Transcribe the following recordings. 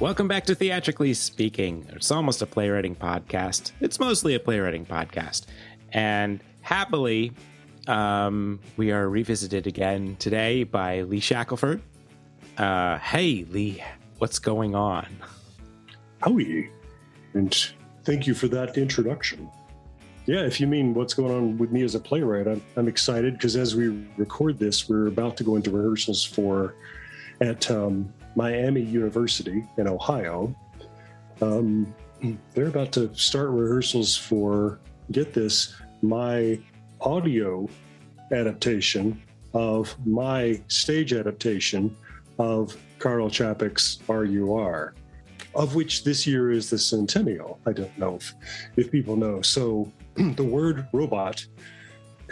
Welcome back to Theatrically Speaking. It's almost a playwriting podcast. It's mostly a playwriting podcast. And happily, um, we are revisited again today by Lee Shackelford. Uh, hey, Lee, what's going on? How are you? and thank you for that introduction. Yeah, if you mean what's going on with me as a playwright, I'm, I'm excited because as we record this, we're about to go into rehearsals for at um, Miami University in Ohio. Um, they're about to start rehearsals for, get this, my audio adaptation of my stage adaptation of Karl Čapek's RUR, of which this year is the centennial. I don't know if, if people know. So the word robot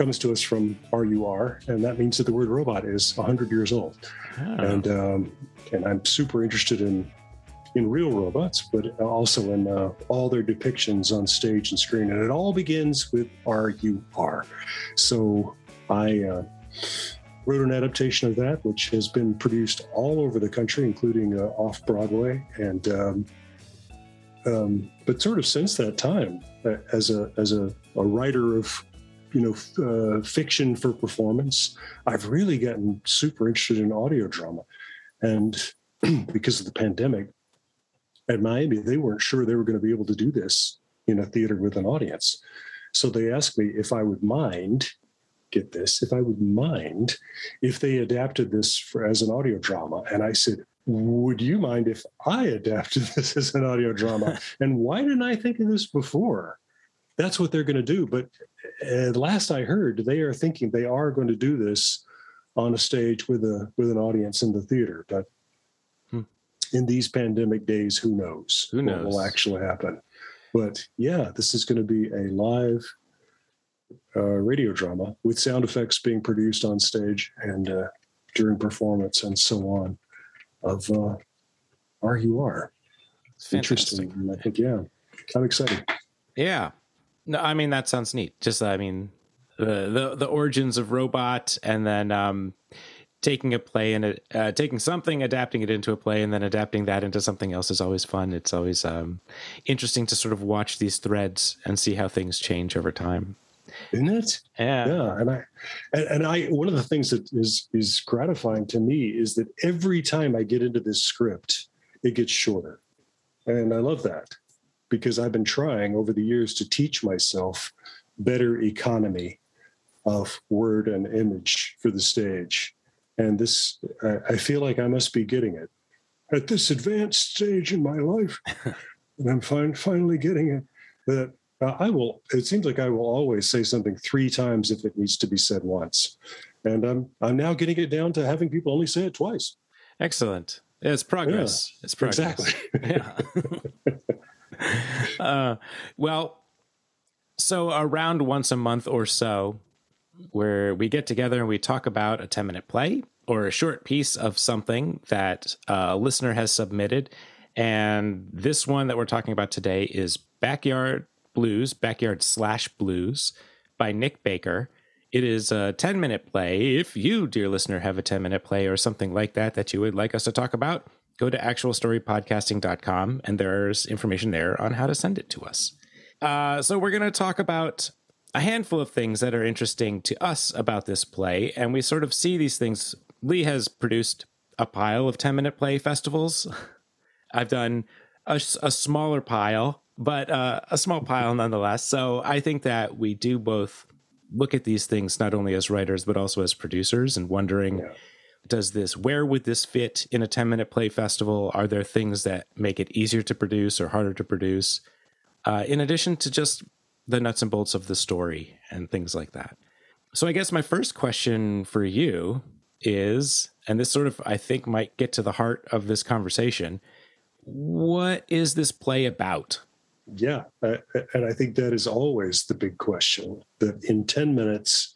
comes to us from RUR, and that means that the word robot is 100 years old. Oh. And um, and I'm super interested in in real robots, but also in uh, all their depictions on stage and screen. And it all begins with RUR. So I uh, wrote an adaptation of that, which has been produced all over the country, including uh, off Broadway. And um, um, but sort of since that time, uh, as a as a, a writer of you know uh, fiction for performance, I've really gotten super interested in audio drama, and because of the pandemic at Miami, they weren't sure they were going to be able to do this in a theater with an audience. So they asked me if I would mind, get this, if I would mind if they adapted this for, as an audio drama. And I said, would you mind if I adapted this as an audio drama? and why didn't I think of this before? That's what they're going to do. But at last I heard, they are thinking they are going to do this on a stage with a with an audience in the theater. But hmm. in these pandemic days, who knows? Who knows what will actually happen? But yeah, this is going to be a live uh, radio drama with sound effects being produced on stage and uh, during performance and so on of uh, RUR. Interesting. I think, yeah, I'm excited. Yeah. No, I mean, that sounds neat. Just, I mean, the, the, the origins of robot and then, um, taking a play and uh, taking something, adapting it into a play, and then adapting that into something else is always fun. It's always um, interesting to sort of watch these threads and see how things change over time isn't it? Yeah, yeah. And I, and, and I, one of the things that is is gratifying to me is that every time I get into this script, it gets shorter, and I love that because I've been trying over the years to teach myself better economy of word and image for the stage, and this I, I feel like I must be getting it at this advanced stage in my life, and I'm fin- finally getting it that uh, I will. It seems like I will always say something three times if it needs to be said once, and I'm I'm now getting it down to having people only say it twice. Excellent. It's progress. Yeah, it's progress. Exactly. yeah. uh, well, so around once a month or so, where we get together and we talk about a 10 minute play or a short piece of something that a listener has submitted. And this one that we're talking about today is Backyard Blues, Backyard Slash Blues by Nick Baker. It is a 10 minute play. If you, dear listener, have a 10 minute play or something like that that you would like us to talk about, go to actualstorypodcasting.com and there's information there on how to send it to us. Uh, so, we're going to talk about a handful of things that are interesting to us about this play. And we sort of see these things. Lee has produced a pile of 10 minute play festivals. I've done a, a smaller pile but uh, a small pile nonetheless. So I think that we do both look at these things not only as writers but also as producers and wondering yeah. Does this where would this fit in a 10 minute play festival? Are there things that make it easier to produce or harder to produce? Uh, in addition to just the nuts and bolts of the story and things like that. So i guess my first question for you is and this sort of i think might get to the heart of this conversation what is this play about? Yeah, and I think that is always the big question. That in ten minutes,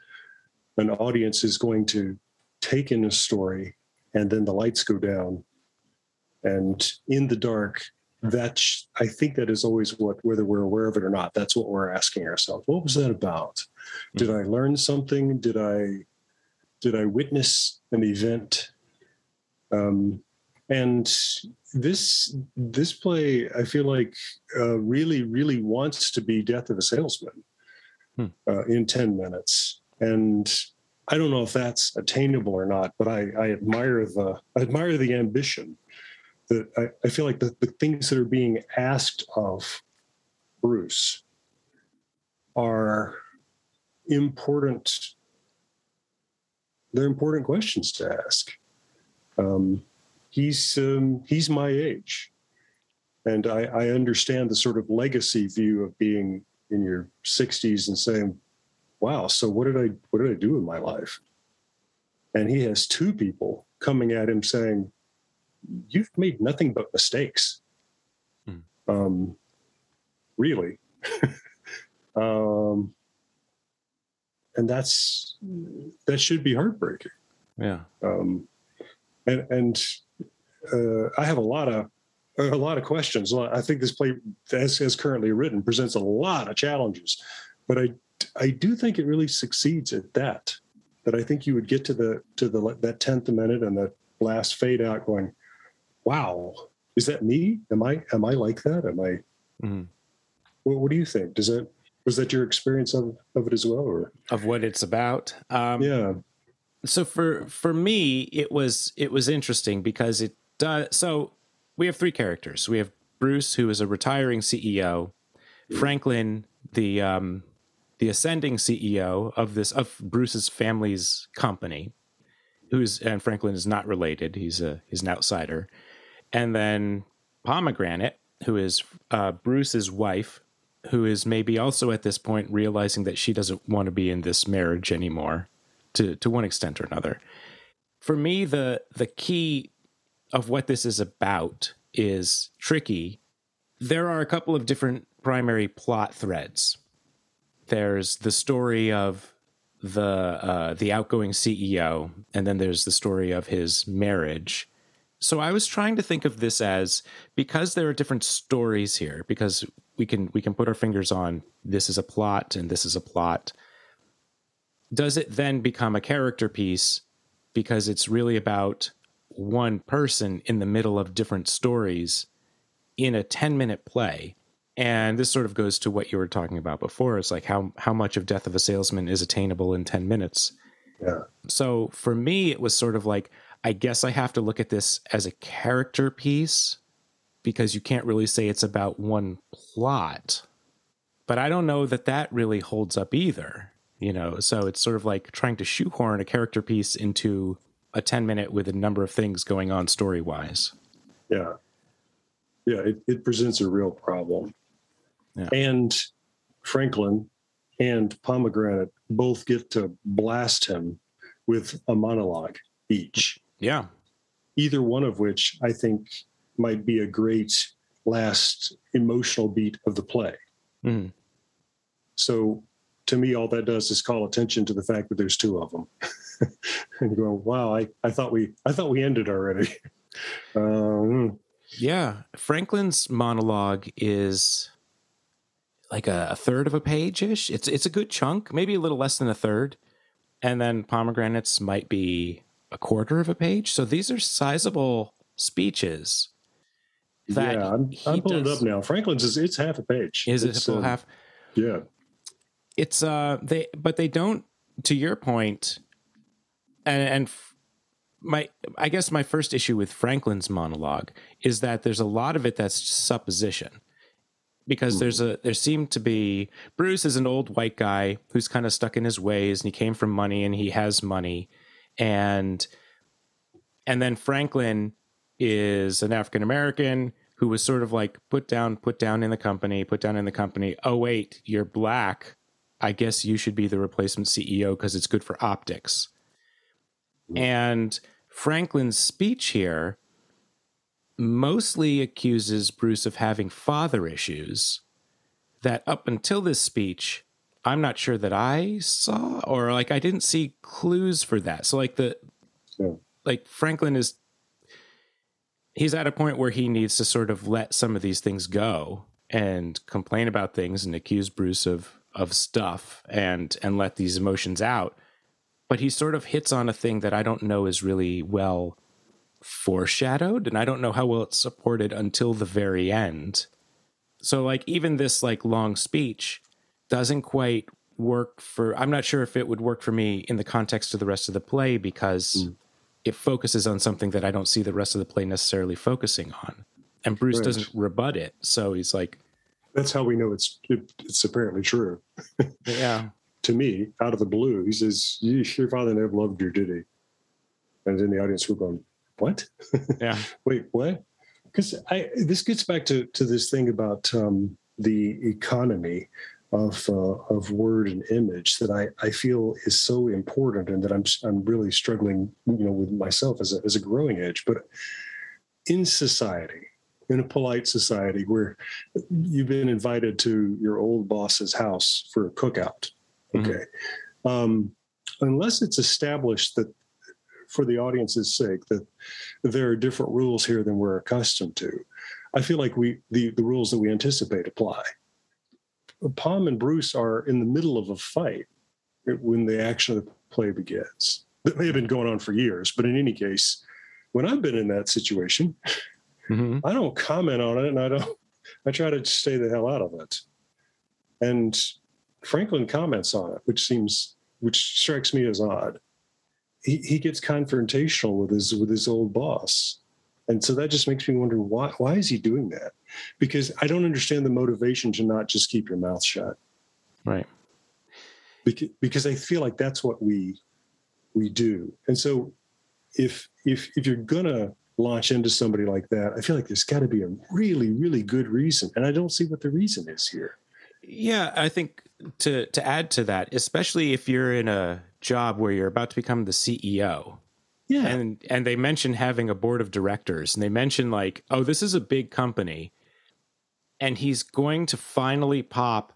an audience is going to take in a story, and then the lights go down, and in the dark, that I think that is always what, whether we're aware of it or not, that's what we're asking ourselves. What was that about? Did I learn something? Did I did I witness an event? Um, and this this play i feel like uh, really really wants to be death of a salesman hmm. uh, in 10 minutes and i don't know if that's attainable or not but i i admire the I admire the ambition that I, I feel like the, the things that are being asked of bruce are important they're important questions to ask. Um, he's um, he's my age, and I, I understand the sort of legacy view of being in your 60s and saying, "Wow, so what did I what did I do in my life?" And he has two people coming at him saying, "You've made nothing but mistakes." Hmm. Um, really. um, and that's that should be heartbreaking. Yeah. Um, and and uh, I have a lot of a lot of questions. I think this play, as, as currently written, presents a lot of challenges, but I I do think it really succeeds at that. That I think you would get to the to the that tenth minute and the last fade out, going, "Wow, is that me? Am I am I like that? Am I?" Mm-hmm. What, what do you think? Does that was that your experience of of it as well, or of what it's about? Um, yeah. So for for me, it was it was interesting because it does. So we have three characters. We have Bruce, who is a retiring CEO, Franklin, the um, the ascending CEO of this of Bruce's family's company, who's and Franklin is not related. He's a he's an outsider, and then Pomegranate, who is uh, Bruce's wife, who is maybe also at this point realizing that she doesn't want to be in this marriage anymore, to to one extent or another. For me, the the key of what this is about is tricky. There are a couple of different primary plot threads. There's the story of the uh, the outgoing CEO, and then there's the story of his marriage. So I was trying to think of this as because there are different stories here, because we can we can put our fingers on this is a plot and this is a plot. Does it then become a character piece because it's really about one person in the middle of different stories in a 10 minute play and this sort of goes to what you were talking about before it's like how how much of death of a salesman is attainable in 10 minutes yeah so for me it was sort of like i guess i have to look at this as a character piece because you can't really say it's about one plot but i don't know that that really holds up either you know so it's sort of like trying to shoehorn a character piece into a 10 minute with a number of things going on story wise. Yeah. Yeah, it, it presents a real problem. Yeah. And Franklin and Pomegranate both get to blast him with a monologue each. Yeah. Either one of which I think might be a great last emotional beat of the play. Mm. So to me, all that does is call attention to the fact that there's two of them. and go, wow, I, I thought we I thought we ended already. um, yeah, Franklin's monologue is like a, a third of a page ish. It's it's a good chunk, maybe a little less than a third, and then pomegranates might be a quarter of a page. So these are sizable speeches. yeah, I'm, I'm pulling does. it up now. Franklin's is it's half a page. Is it full uh, half? Yeah. It's uh they but they don't to your point and, and my I guess my first issue with Franklin's monologue is that there's a lot of it that's supposition. Because hmm. there's a there seemed to be Bruce is an old white guy who's kind of stuck in his ways and he came from money and he has money and and then Franklin is an African American who was sort of like put down put down in the company, put down in the company. Oh wait, you're black. I guess you should be the replacement CEO because it's good for optics. Hmm. And Franklin's speech here mostly accuses Bruce of having father issues that up until this speech, I'm not sure that I saw or like I didn't see clues for that. So like the yeah. like Franklin is he's at a point where he needs to sort of let some of these things go and complain about things and accuse Bruce of of stuff and and let these emotions out but he sort of hits on a thing that I don't know is really well foreshadowed and I don't know how well it's supported until the very end. So like even this like long speech doesn't quite work for I'm not sure if it would work for me in the context of the rest of the play because mm. it focuses on something that I don't see the rest of the play necessarily focusing on. And Bruce right. doesn't rebut it. So he's like That's how we know it's it, it's apparently true. yeah. to me, out of the blue, he says, Your father never loved you, did he? And then the audience we're going, What? Yeah. Wait, what? Because I this gets back to to this thing about um, the economy of uh, of word and image that I, I feel is so important and that I'm I'm really struggling you know with myself as a as a growing edge but in society in a polite society where you've been invited to your old boss's house for a cookout mm-hmm. okay mm-hmm. um, unless it's established that for the audience's sake that there are different rules here than we're accustomed to I feel like we the the rules that we anticipate apply Pom and Bruce are in the middle of a fight when the action of the play begins. That may have been going on for years, but in any case, when I've been in that situation, mm-hmm. I don't comment on it and I don't, I try to stay the hell out of it. And Franklin comments on it, which seems, which strikes me as odd. He, he gets confrontational with his with his old boss and so that just makes me wonder why why is he doing that? Because I don't understand the motivation to not just keep your mouth shut. Right. Because, because I feel like that's what we we do. And so if if if you're gonna launch into somebody like that, I feel like there's got to be a really really good reason, and I don't see what the reason is here. Yeah, I think to to add to that, especially if you're in a job where you're about to become the CEO, yeah. And and they mention having a board of directors and they mention like, oh, this is a big company. And he's going to finally pop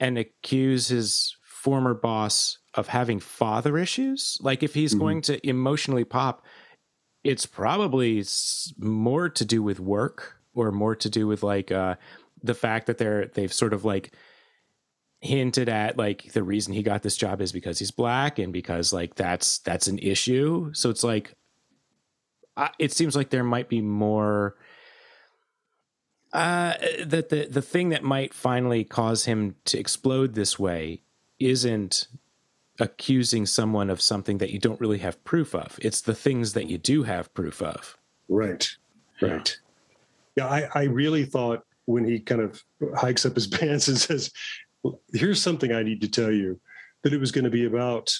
and accuse his former boss of having father issues. Like if he's mm-hmm. going to emotionally pop, it's probably more to do with work or more to do with like uh the fact that they're they've sort of like hinted at like the reason he got this job is because he's black and because like that's that's an issue. So it's like uh, it seems like there might be more uh that the the thing that might finally cause him to explode this way isn't accusing someone of something that you don't really have proof of. It's the things that you do have proof of. Right. Right. Yeah i i really thought when he kind of hikes up his pants and says here's something I need to tell you that it was going to be about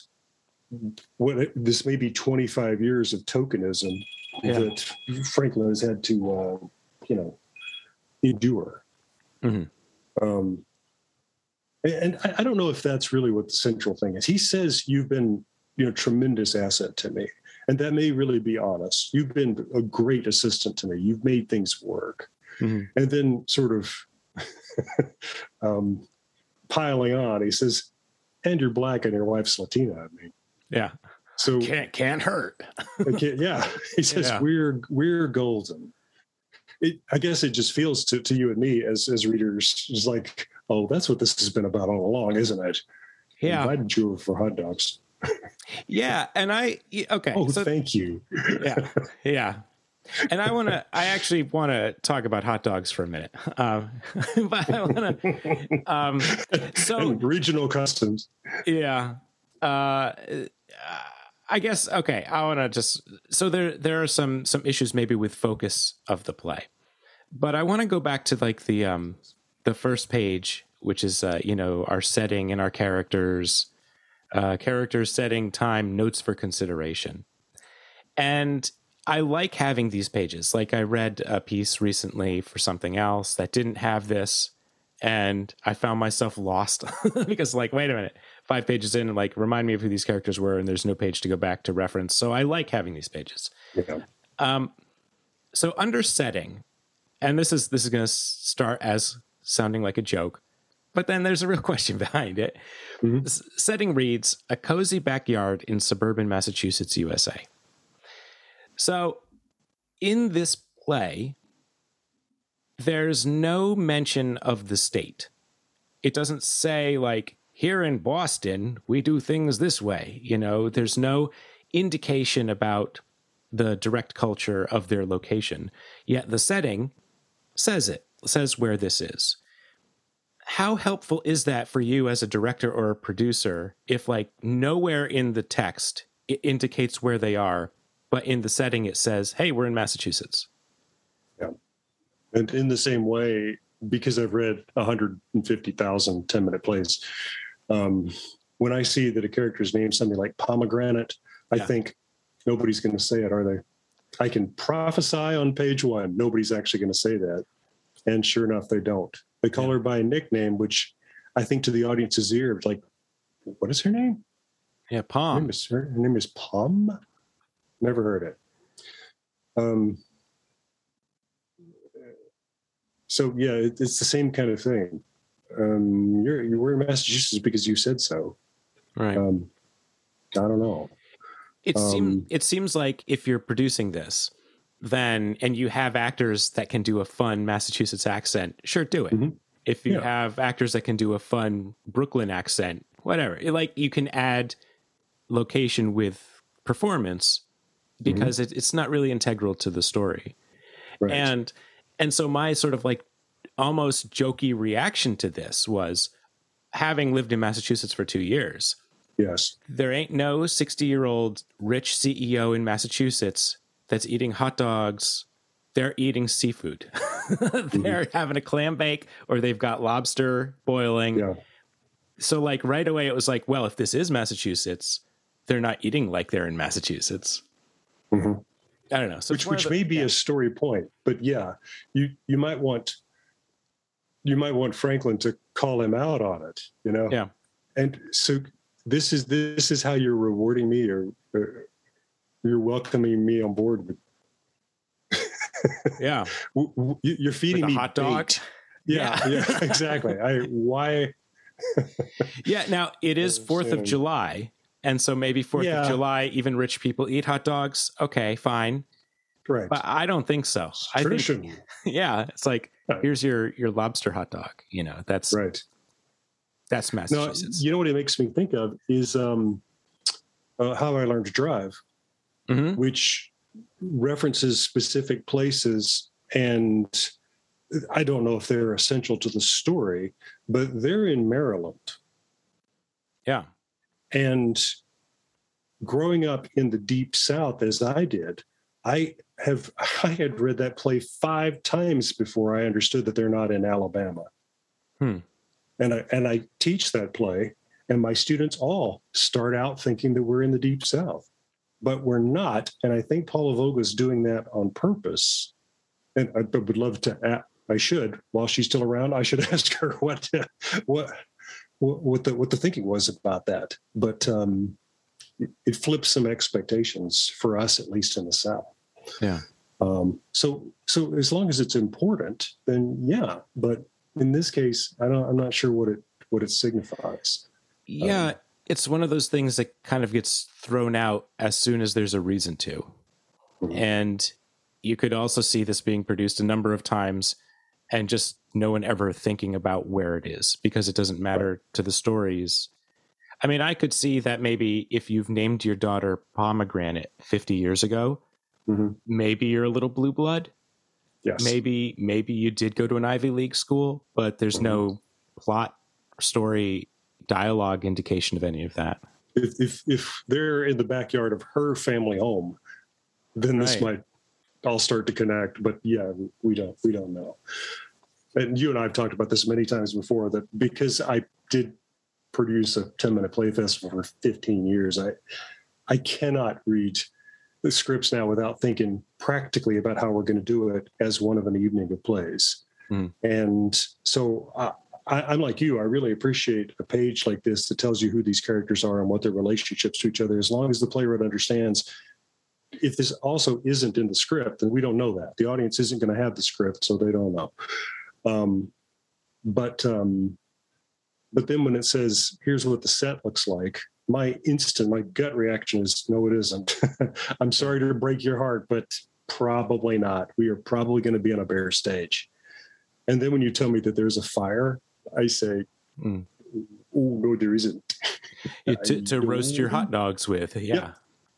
what this may be 25 years of tokenism yeah. that Franklin has had to, uh, you know, endure. Mm-hmm. Um, and I, I, don't know if that's really what the central thing is. He says you've been, you know, tremendous asset to me, and that may really be honest. You've been a great assistant to me. You've made things work, mm-hmm. and then sort of um, piling on. He says, "And you're black, and your wife's Latina." I mean, yeah. So can't can't hurt. can't, yeah, he says yeah. we're we're golden. It, I guess it just feels to, to you and me as as readers, just like, oh, that's what this has been about all along, isn't it? Yeah, I invited you for hot dogs. yeah, and I okay. Oh, so, thank you. yeah, yeah and I want to. I actually want to talk about hot dogs for a minute. Um, but I want to. Um, so and regional customs. Yeah. Uh, I guess okay. I want to just. So there, there are some some issues maybe with focus of the play, but I want to go back to like the um the first page, which is uh, you know our setting and our characters, uh, characters, setting, time, notes for consideration, and I like having these pages. Like I read a piece recently for something else that didn't have this and I found myself lost because like wait a minute, 5 pages in and like remind me of who these characters were and there's no page to go back to reference. So I like having these pages. Yeah. Um so under setting and this is this is going to start as sounding like a joke, but then there's a real question behind it. Mm-hmm. Setting reads a cozy backyard in suburban Massachusetts, USA. So, in this play, there's no mention of the state. It doesn't say, like, here in Boston, we do things this way. You know, there's no indication about the direct culture of their location. Yet the setting says it, says where this is. How helpful is that for you as a director or a producer if, like, nowhere in the text it indicates where they are, but in the setting it says, hey, we're in Massachusetts? Yeah. And in the same way, because I've read 150,000 10 minute plays, um, when I see that a character is named something like pomegranate, I yeah. think nobody's going to say it, are they? I can prophesy on page one, nobody's actually going to say that. And sure enough, they don't. They call yeah. her by a nickname, which I think to the audience's ear, it's like, what is her name? Yeah, Pom. Her name is, her name is Pom. Never heard it. Um, so yeah, it, it's the same kind of thing. Um, you're you were in Massachusetts because you said so. Right. Um, I don't know. It um, seems it seems like if you're producing this, then and you have actors that can do a fun Massachusetts accent, sure, do it. Mm-hmm. If you yeah. have actors that can do a fun Brooklyn accent, whatever. Like you can add location with performance because mm-hmm. it, it's not really integral to the story. Right. And and so my sort of like almost jokey reaction to this was having lived in Massachusetts for 2 years. Yes. There ain't no 60 year old rich CEO in Massachusetts that's eating hot dogs. They're eating seafood. They're mm-hmm. having a clam bake or they've got lobster boiling. Yeah. So, like, right away, it was like, well, if this is Massachusetts, they're not eating like they're in Massachusetts. Mm-hmm. I don't know. So which which the, may be yeah. a story point, but yeah, you you might want you might want Franklin to call him out on it. You know. Yeah. And so this is this is how you're rewarding me or, or you're welcoming me on board with yeah you're feeding me hot dog yeah yeah, yeah exactly i why yeah now it is fourth of july and so maybe fourth yeah. of july even rich people eat hot dogs okay fine right but i don't think so i think yeah it's like here's your your lobster hot dog you know that's right that's Massachusetts. Now, you know what it makes me think of is um, uh, How I Learned to Drive, mm-hmm. which references specific places. And I don't know if they're essential to the story, but they're in Maryland. Yeah. And growing up in the deep South as I did, I have I had read that play five times before I understood that they're not in Alabama. Hmm and I and I teach that play, and my students all start out thinking that we're in the deep south, but we're not. And I think Paula Vogel is doing that on purpose. And I would love to. I should, while she's still around, I should ask her what what what the what the thinking was about that. But um, it flips some expectations for us, at least in the South. Yeah. Um, so so as long as it's important, then yeah. But in this case, I don't. I'm not sure what it what it signifies. Yeah, um, it's one of those things that kind of gets thrown out as soon as there's a reason to, mm-hmm. and you could also see this being produced a number of times, and just no one ever thinking about where it is because it doesn't matter right. to the stories. I mean, I could see that maybe if you've named your daughter Pomegranate 50 years ago, mm-hmm. maybe you're a little blue blood Yes. Maybe maybe you did go to an Ivy League school, but there's mm-hmm. no plot, story, dialogue indication of any of that. If if if they're in the backyard of her family home, then this right. might all start to connect. But yeah, we don't we don't know. And you and I have talked about this many times before that because I did produce a 10 minute play festival for 15 years, I I cannot read the scripts now without thinking practically about how we're going to do it as one of an evening of plays. Mm. And so uh, I, am like you. I really appreciate a page like this that tells you who these characters are and what their relationships to each other. As long as the playwright understands, if this also isn't in the script, then we don't know that the audience isn't going to have the script, so they don't know. Um, but um, but then when it says, "Here's what the set looks like," my instant, my gut reaction is no, it isn't. I'm sorry to break your heart, but probably not. We are probably going to be on a bare stage. And then when you tell me that there's a fire, I say, mm. oh, no, there isn't. to, to roast your hot dogs with. Yeah. yeah.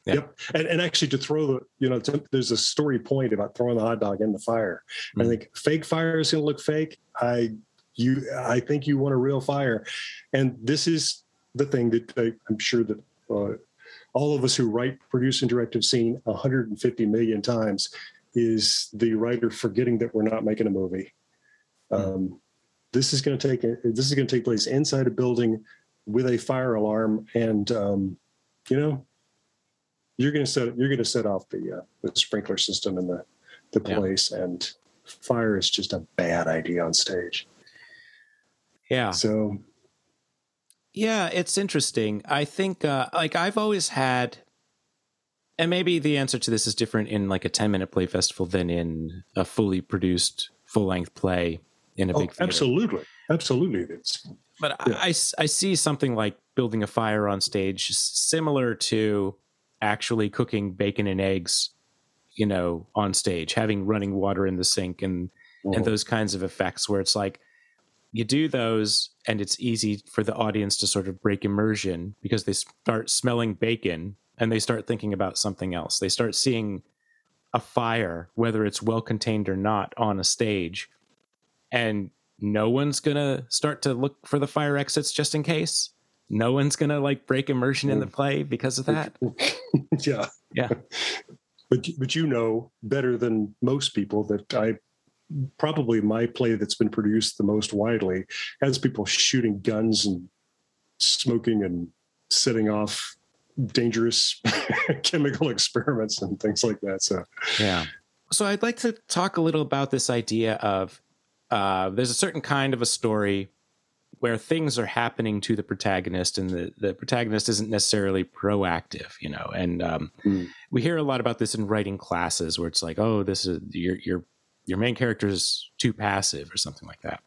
Yeah. Yep. And, and actually, to throw the, you know, there's a story point about throwing the hot dog in the fire. Mm-hmm. I mm. think fake fire is going to look fake. I, you, I think you want a real fire. And this is the thing that I, am sure that uh, all of us who write, produce, and direct have seen 150 million times is the writer forgetting that we're not making a movie. Mm-hmm. Um, this is going to take this is going to take place inside a building with a fire alarm, and um, you know you're going to set you're going to set off the uh, the sprinkler system in the the place, yeah. and fire is just a bad idea on stage. Yeah. So. Yeah, it's interesting. I think, uh, like, I've always had, and maybe the answer to this is different in like a 10 minute play festival than in a fully produced full length play in a oh, big theater. Absolutely. Absolutely. It's, but yeah. I, I see something like building a fire on stage similar to actually cooking bacon and eggs, you know, on stage, having running water in the sink and, mm-hmm. and those kinds of effects where it's like, you do those and it's easy for the audience to sort of break immersion because they start smelling bacon and they start thinking about something else. They start seeing a fire, whether it's well contained or not, on a stage and no one's gonna start to look for the fire exits just in case. No one's gonna like break immersion in the play because of that. yeah, yeah. But but you know better than most people that I probably my play that's been produced the most widely has people shooting guns and smoking and setting off dangerous chemical experiments and things like that. So yeah. So I'd like to talk a little about this idea of uh, there's a certain kind of a story where things are happening to the protagonist and the, the protagonist isn't necessarily proactive you know and um, mm. we hear a lot about this in writing classes where it's like oh this is your your your main character is too passive or something like that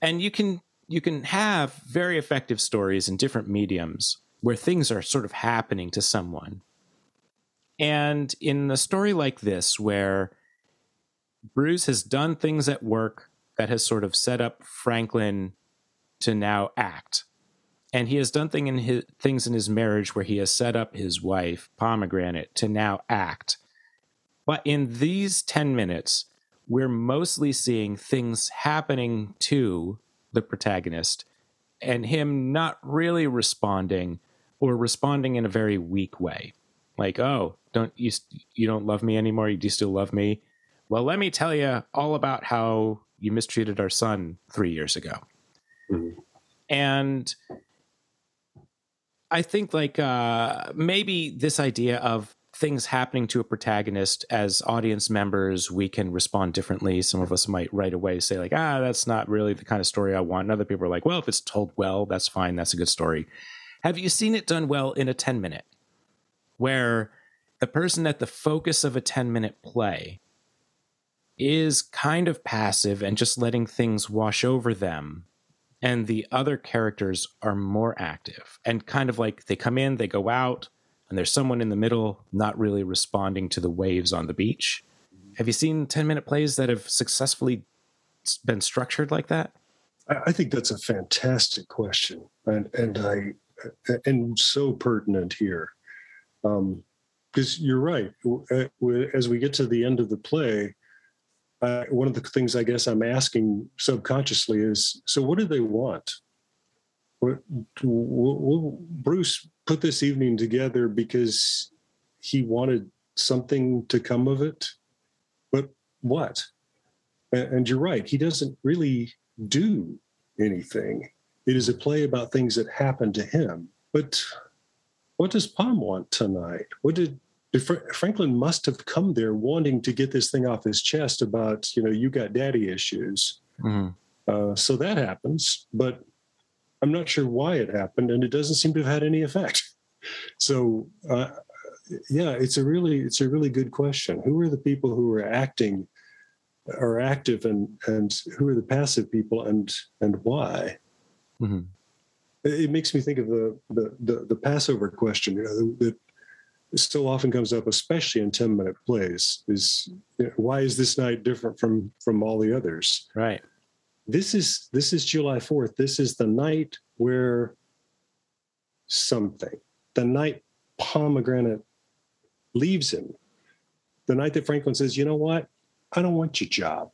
and you can you can have very effective stories in different mediums where things are sort of happening to someone and in a story like this where Bruce has done things at work that has sort of set up Franklin to now act. And he has done thing in his, things in his marriage where he has set up his wife, Pomegranate, to now act. But in these 10 minutes, we're mostly seeing things happening to the protagonist and him not really responding or responding in a very weak way. Like, oh, don't you you don't love me anymore? Do you still love me? Well, let me tell you all about how you mistreated our son three years ago. Mm-hmm. And I think like uh, maybe this idea of things happening to a protagonist as audience members, we can respond differently. Some of us might right away say like, ah, that's not really the kind of story I want. And other people are like, well, if it's told well, that's fine. That's a good story. Have you seen it done well in a 10 minute where the person at the focus of a 10 minute play is kind of passive and just letting things wash over them. And the other characters are more active and kind of like they come in, they go out, and there's someone in the middle not really responding to the waves on the beach. Have you seen 10 minute plays that have successfully been structured like that? I think that's a fantastic question. And, and I, and so pertinent here. Um, because you're right. As we get to the end of the play, uh, one of the things I guess I'm asking subconsciously is so what do they want? Bruce put this evening together because he wanted something to come of it? But what? And, and you're right, he doesn't really do anything. It is a play about things that happened to him. But what does Pom want tonight? What did Franklin must have come there wanting to get this thing off his chest about, you know, you got daddy issues. Mm-hmm. Uh, so that happens, but I'm not sure why it happened, and it doesn't seem to have had any effect. So, uh, yeah, it's a really it's a really good question. Who are the people who are acting, are active, and and who are the passive people, and and why? Mm-hmm. It makes me think of the the the, the Passover question. You know, that still often comes up, especially in 10 minute plays, is you know, why is this night different from from all the others? Right. This is this is July 4th. This is the night where something, the night pomegranate leaves him. The night that Franklin says, you know what? I don't want your job.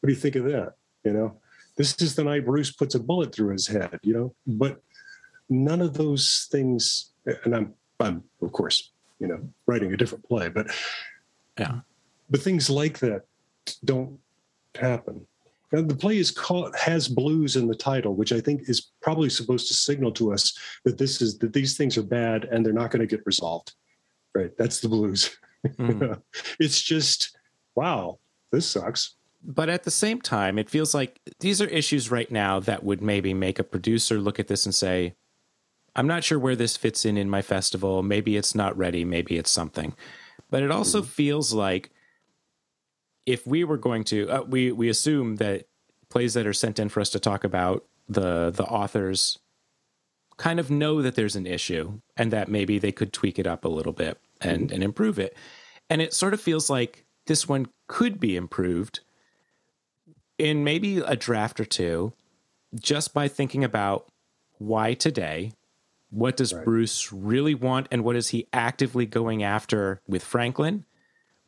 What do you think of that? You know, this is the night Bruce puts a bullet through his head, you know, but none of those things, and I'm, I'm of course, you know, writing a different play, but yeah, but things like that don't happen. Now, the play is called has blues in the title, which I think is probably supposed to signal to us that this is that these things are bad and they're not going to get resolved. Right? That's the blues. Mm. it's just wow, this sucks. But at the same time, it feels like these are issues right now that would maybe make a producer look at this and say, I'm not sure where this fits in in my festival. Maybe it's not ready. Maybe it's something. But it also mm. feels like if we were going to, uh, we we assume that plays that are sent in for us to talk about the the authors kind of know that there's an issue and that maybe they could tweak it up a little bit and mm-hmm. and improve it. And it sort of feels like this one could be improved in maybe a draft or two just by thinking about why today what does right. Bruce really want and what is he actively going after with Franklin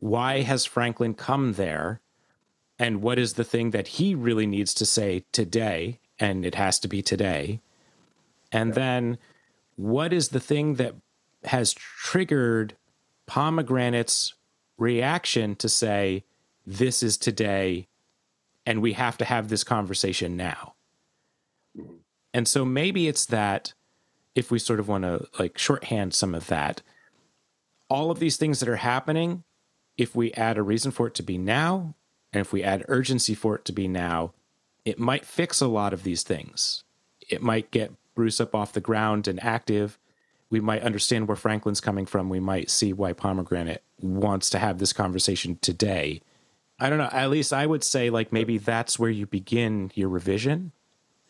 why has Franklin come there? And what is the thing that he really needs to say today? And it has to be today. And yeah. then what is the thing that has triggered Pomegranate's reaction to say, this is today, and we have to have this conversation now? Mm-hmm. And so maybe it's that if we sort of want to like shorthand some of that, all of these things that are happening if we add a reason for it to be now, and if we add urgency for it to be now, it might fix a lot of these things. It might get Bruce up off the ground and active. We might understand where Franklin's coming from. We might see why Pomegranate wants to have this conversation today. I don't know. At least I would say, like, maybe that's where you begin your revision,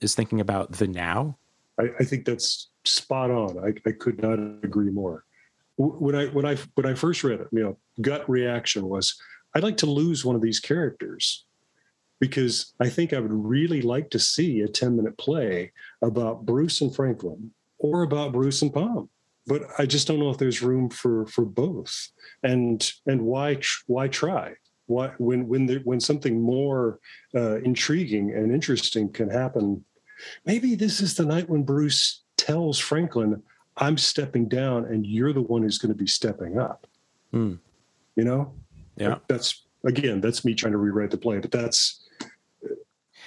is thinking about the now. I, I think that's spot on. I, I could not agree more when I when I when I first read it, you know, gut reaction was I'd like to lose one of these characters because I think I would really like to see a 10 minute play about Bruce and Franklin or about Bruce and Pom. But I just don't know if there's room for for both. And and why why try? Why when when there, when something more uh, intriguing and interesting can happen? Maybe this is the night when Bruce tells Franklin, I'm stepping down and you're the one who's going to be stepping up. Mm. You know? Yeah. That's again, that's me trying to rewrite the play, but that's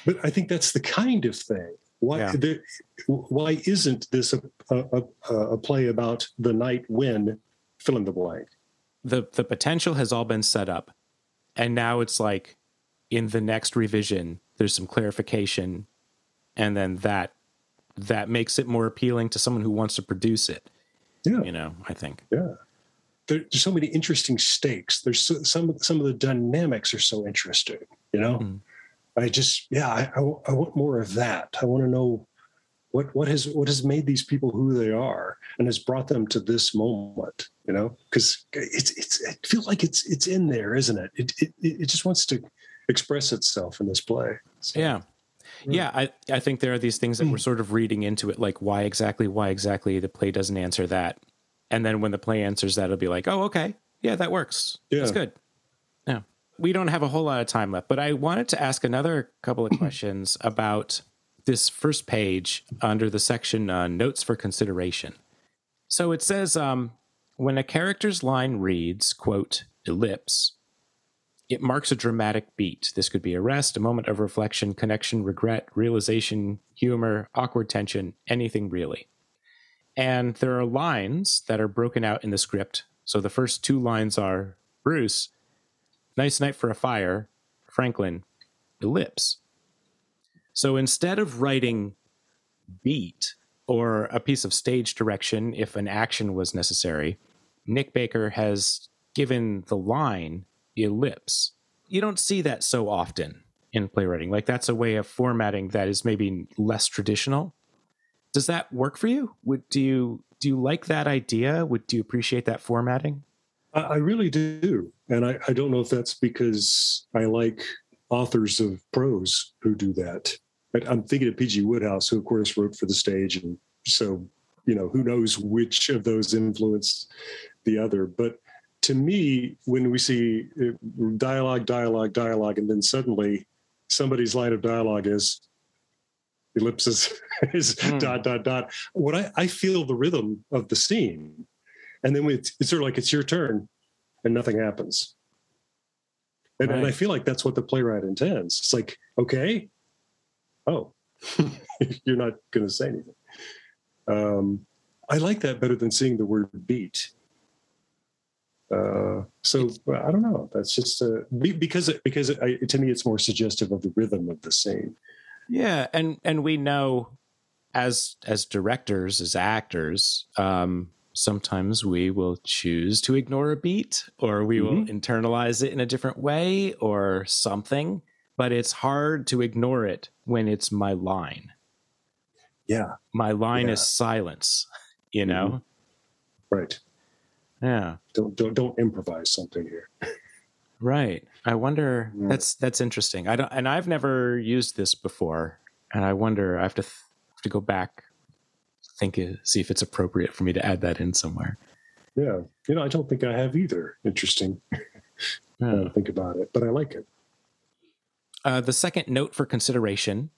but I think that's the kind of thing. Why yeah. there, why isn't this a, a, a play about the night when fill in the blank? The the potential has all been set up. And now it's like in the next revision, there's some clarification, and then that that makes it more appealing to someone who wants to produce it. Yeah. You know, I think. Yeah. There, there's so many interesting stakes. There's so, some some of the dynamics are so interesting. You know, mm. I just yeah, I, I, I want more of that. I want to know what what has what has made these people who they are and has brought them to this moment. You know, because it's it's it feels like it's it's in there, isn't it? It it it just wants to express itself in this play. So. Yeah, yeah, I, I think there are these things that we're sort of reading into it, like why exactly, why exactly the play doesn't answer that. And then when the play answers that, it'll be like, oh, okay. Yeah, that works. Yeah. That's good. Yeah. We don't have a whole lot of time left, but I wanted to ask another couple of questions about this first page under the section uh, Notes for Consideration. So it says, um, when a character's line reads, quote, ellipse, it marks a dramatic beat. This could be a rest, a moment of reflection, connection, regret, realization, humor, awkward tension, anything really. And there are lines that are broken out in the script. So the first two lines are Bruce, nice night for a fire, Franklin, ellipse. So instead of writing beat or a piece of stage direction if an action was necessary, Nick Baker has given the line ellipse. You don't see that so often in playwriting. Like that's a way of formatting that is maybe less traditional. Does that work for you? Would do you do you like that idea? Would do you appreciate that formatting? I really do, and I, I don't know if that's because I like authors of prose who do that. I'm thinking of P.G. Wodehouse, who of course wrote for the stage, and so you know, who knows which of those influenced the other. But to me, when we see uh, dialogue, dialogue, dialogue, and then suddenly somebody's line of dialogue is ellipses is mm. dot dot dot. What I, I feel the rhythm of the scene, and then it's, it's sort of like it's your turn, and nothing happens. And, right. and I feel like that's what the playwright intends. It's like, okay, oh, you're not going to say anything. Um, I like that better than seeing the word beat. Uh, so I don't know. That's just uh, because because it, I, to me it's more suggestive of the rhythm of the scene. Yeah, and and we know as as directors, as actors, um, sometimes we will choose to ignore a beat, or we mm-hmm. will internalize it in a different way, or something. But it's hard to ignore it when it's my line. Yeah, my line yeah. is silence. You know, mm-hmm. right? Yeah. Don't don't don't improvise something here. Right. I wonder. Yeah. That's that's interesting. I don't, and I've never used this before, and I wonder. I have to th- have to go back, think, see if it's appropriate for me to add that in somewhere. Yeah, you know, I don't think I have either. Interesting. Yeah. think about it, but I like it. Uh, the second note for consideration: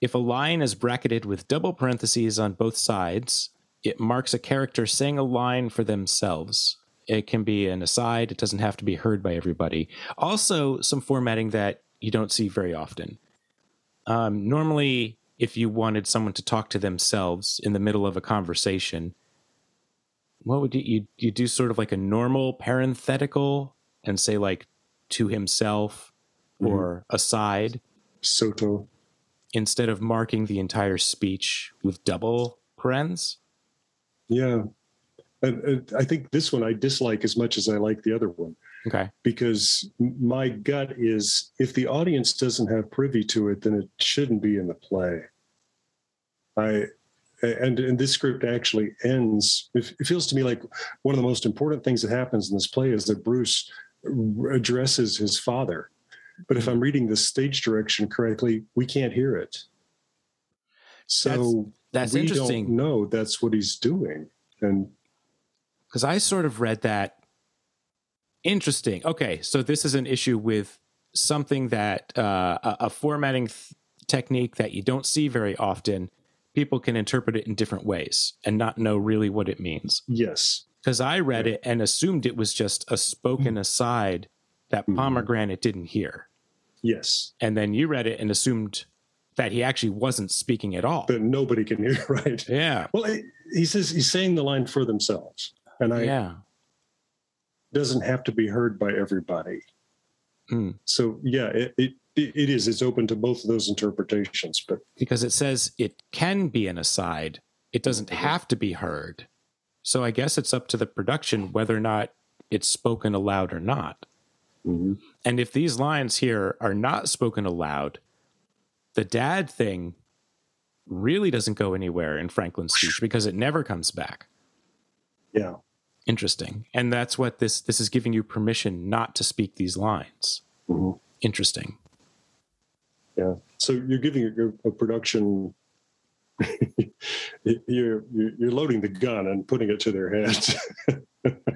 if a line is bracketed with double parentheses on both sides, it marks a character saying a line for themselves. It can be an aside, it doesn't have to be heard by everybody. Also, some formatting that you don't see very often. Um, normally, if you wanted someone to talk to themselves in the middle of a conversation, what would you, you you do sort of like a normal parenthetical and say like to himself mm-hmm. or aside sotto instead of marking the entire speech with double parens yeah and, I think this one I dislike as much as I like the other one. Okay. Because my gut is if the audience doesn't have privy to it, then it shouldn't be in the play. I and and this script actually ends. It, feels to me like one of the most important things that happens in this play is that Bruce addresses his father. But if mm-hmm. I'm reading the stage direction correctly, we can't hear it. So that's, we interesting. don't know that's what he's doing. And because I sort of read that. Interesting. Okay, so this is an issue with something that uh, a, a, formatting th- technique that you don't see very often. People can interpret it in different ways and not know really what it means. Yes. Because I read it and assumed it was just a spoken mm. aside that mm. Pomegranate didn't hear. Yes. And then you read it and assumed that he actually wasn't speaking at all. That nobody can hear, right? Yeah. Well, he says he's saying the line for themselves and I yeah doesn't have to be heard by everybody. Mm. So yeah, it, it it is. It's open to both of those interpretations, but because it says it can be an aside, it doesn't mm-hmm. have to be heard. So I guess it's up to the production whether or not it's spoken aloud or not. Mm-hmm. And if these lines here are not spoken aloud, the dad thing really doesn't go anywhere in Franklin's speech because it never comes back. Yeah. Interesting. And that's what this this is giving you permission not to speak these lines. Mm-hmm. interesting. Yeah. So you're giving a, a production you're you're loading the gun and putting it to their heads.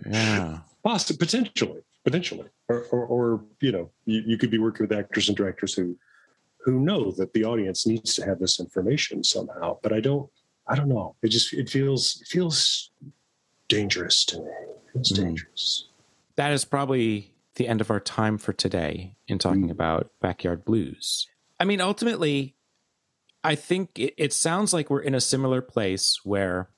Yeah. Possibly, potentially potentially. Or, or, or you know you, you could be working with actors and directors who who know that the audience needs to have this information somehow but i don't i don't know it just it feels it feels dangerous to me. It's mm. dangerous. That is probably the end of our time for today in talking mm. about backyard blues. I mean, ultimately, I think it, it sounds like we're in a similar place where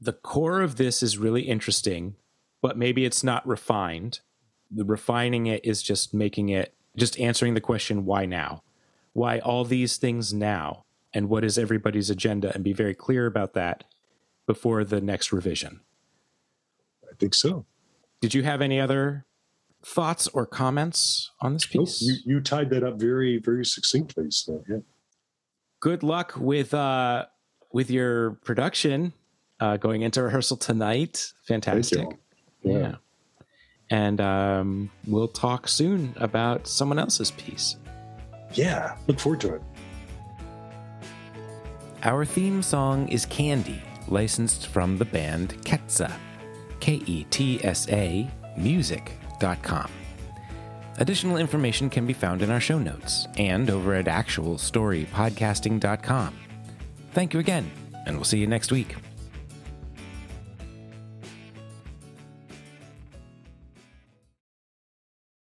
the core of this is really interesting, but maybe it's not refined. The refining it is just making it, just answering the question, why now? Why all these things now? And what is everybody's agenda? And be very clear about that before the next revision I think so. Did you have any other thoughts or comments on this piece? Nope. You, you tied that up very, very succinctly. So, yeah. Good luck with uh, with your production uh, going into rehearsal tonight. Fantastic. Yeah. yeah. And um, we'll talk soon about someone else's piece. Yeah. Look forward to it. Our theme song is Candy licensed from the band Ketsa, K E T S A, music.com. Additional information can be found in our show notes and over at actualstorypodcasting.com. Thank you again, and we'll see you next week.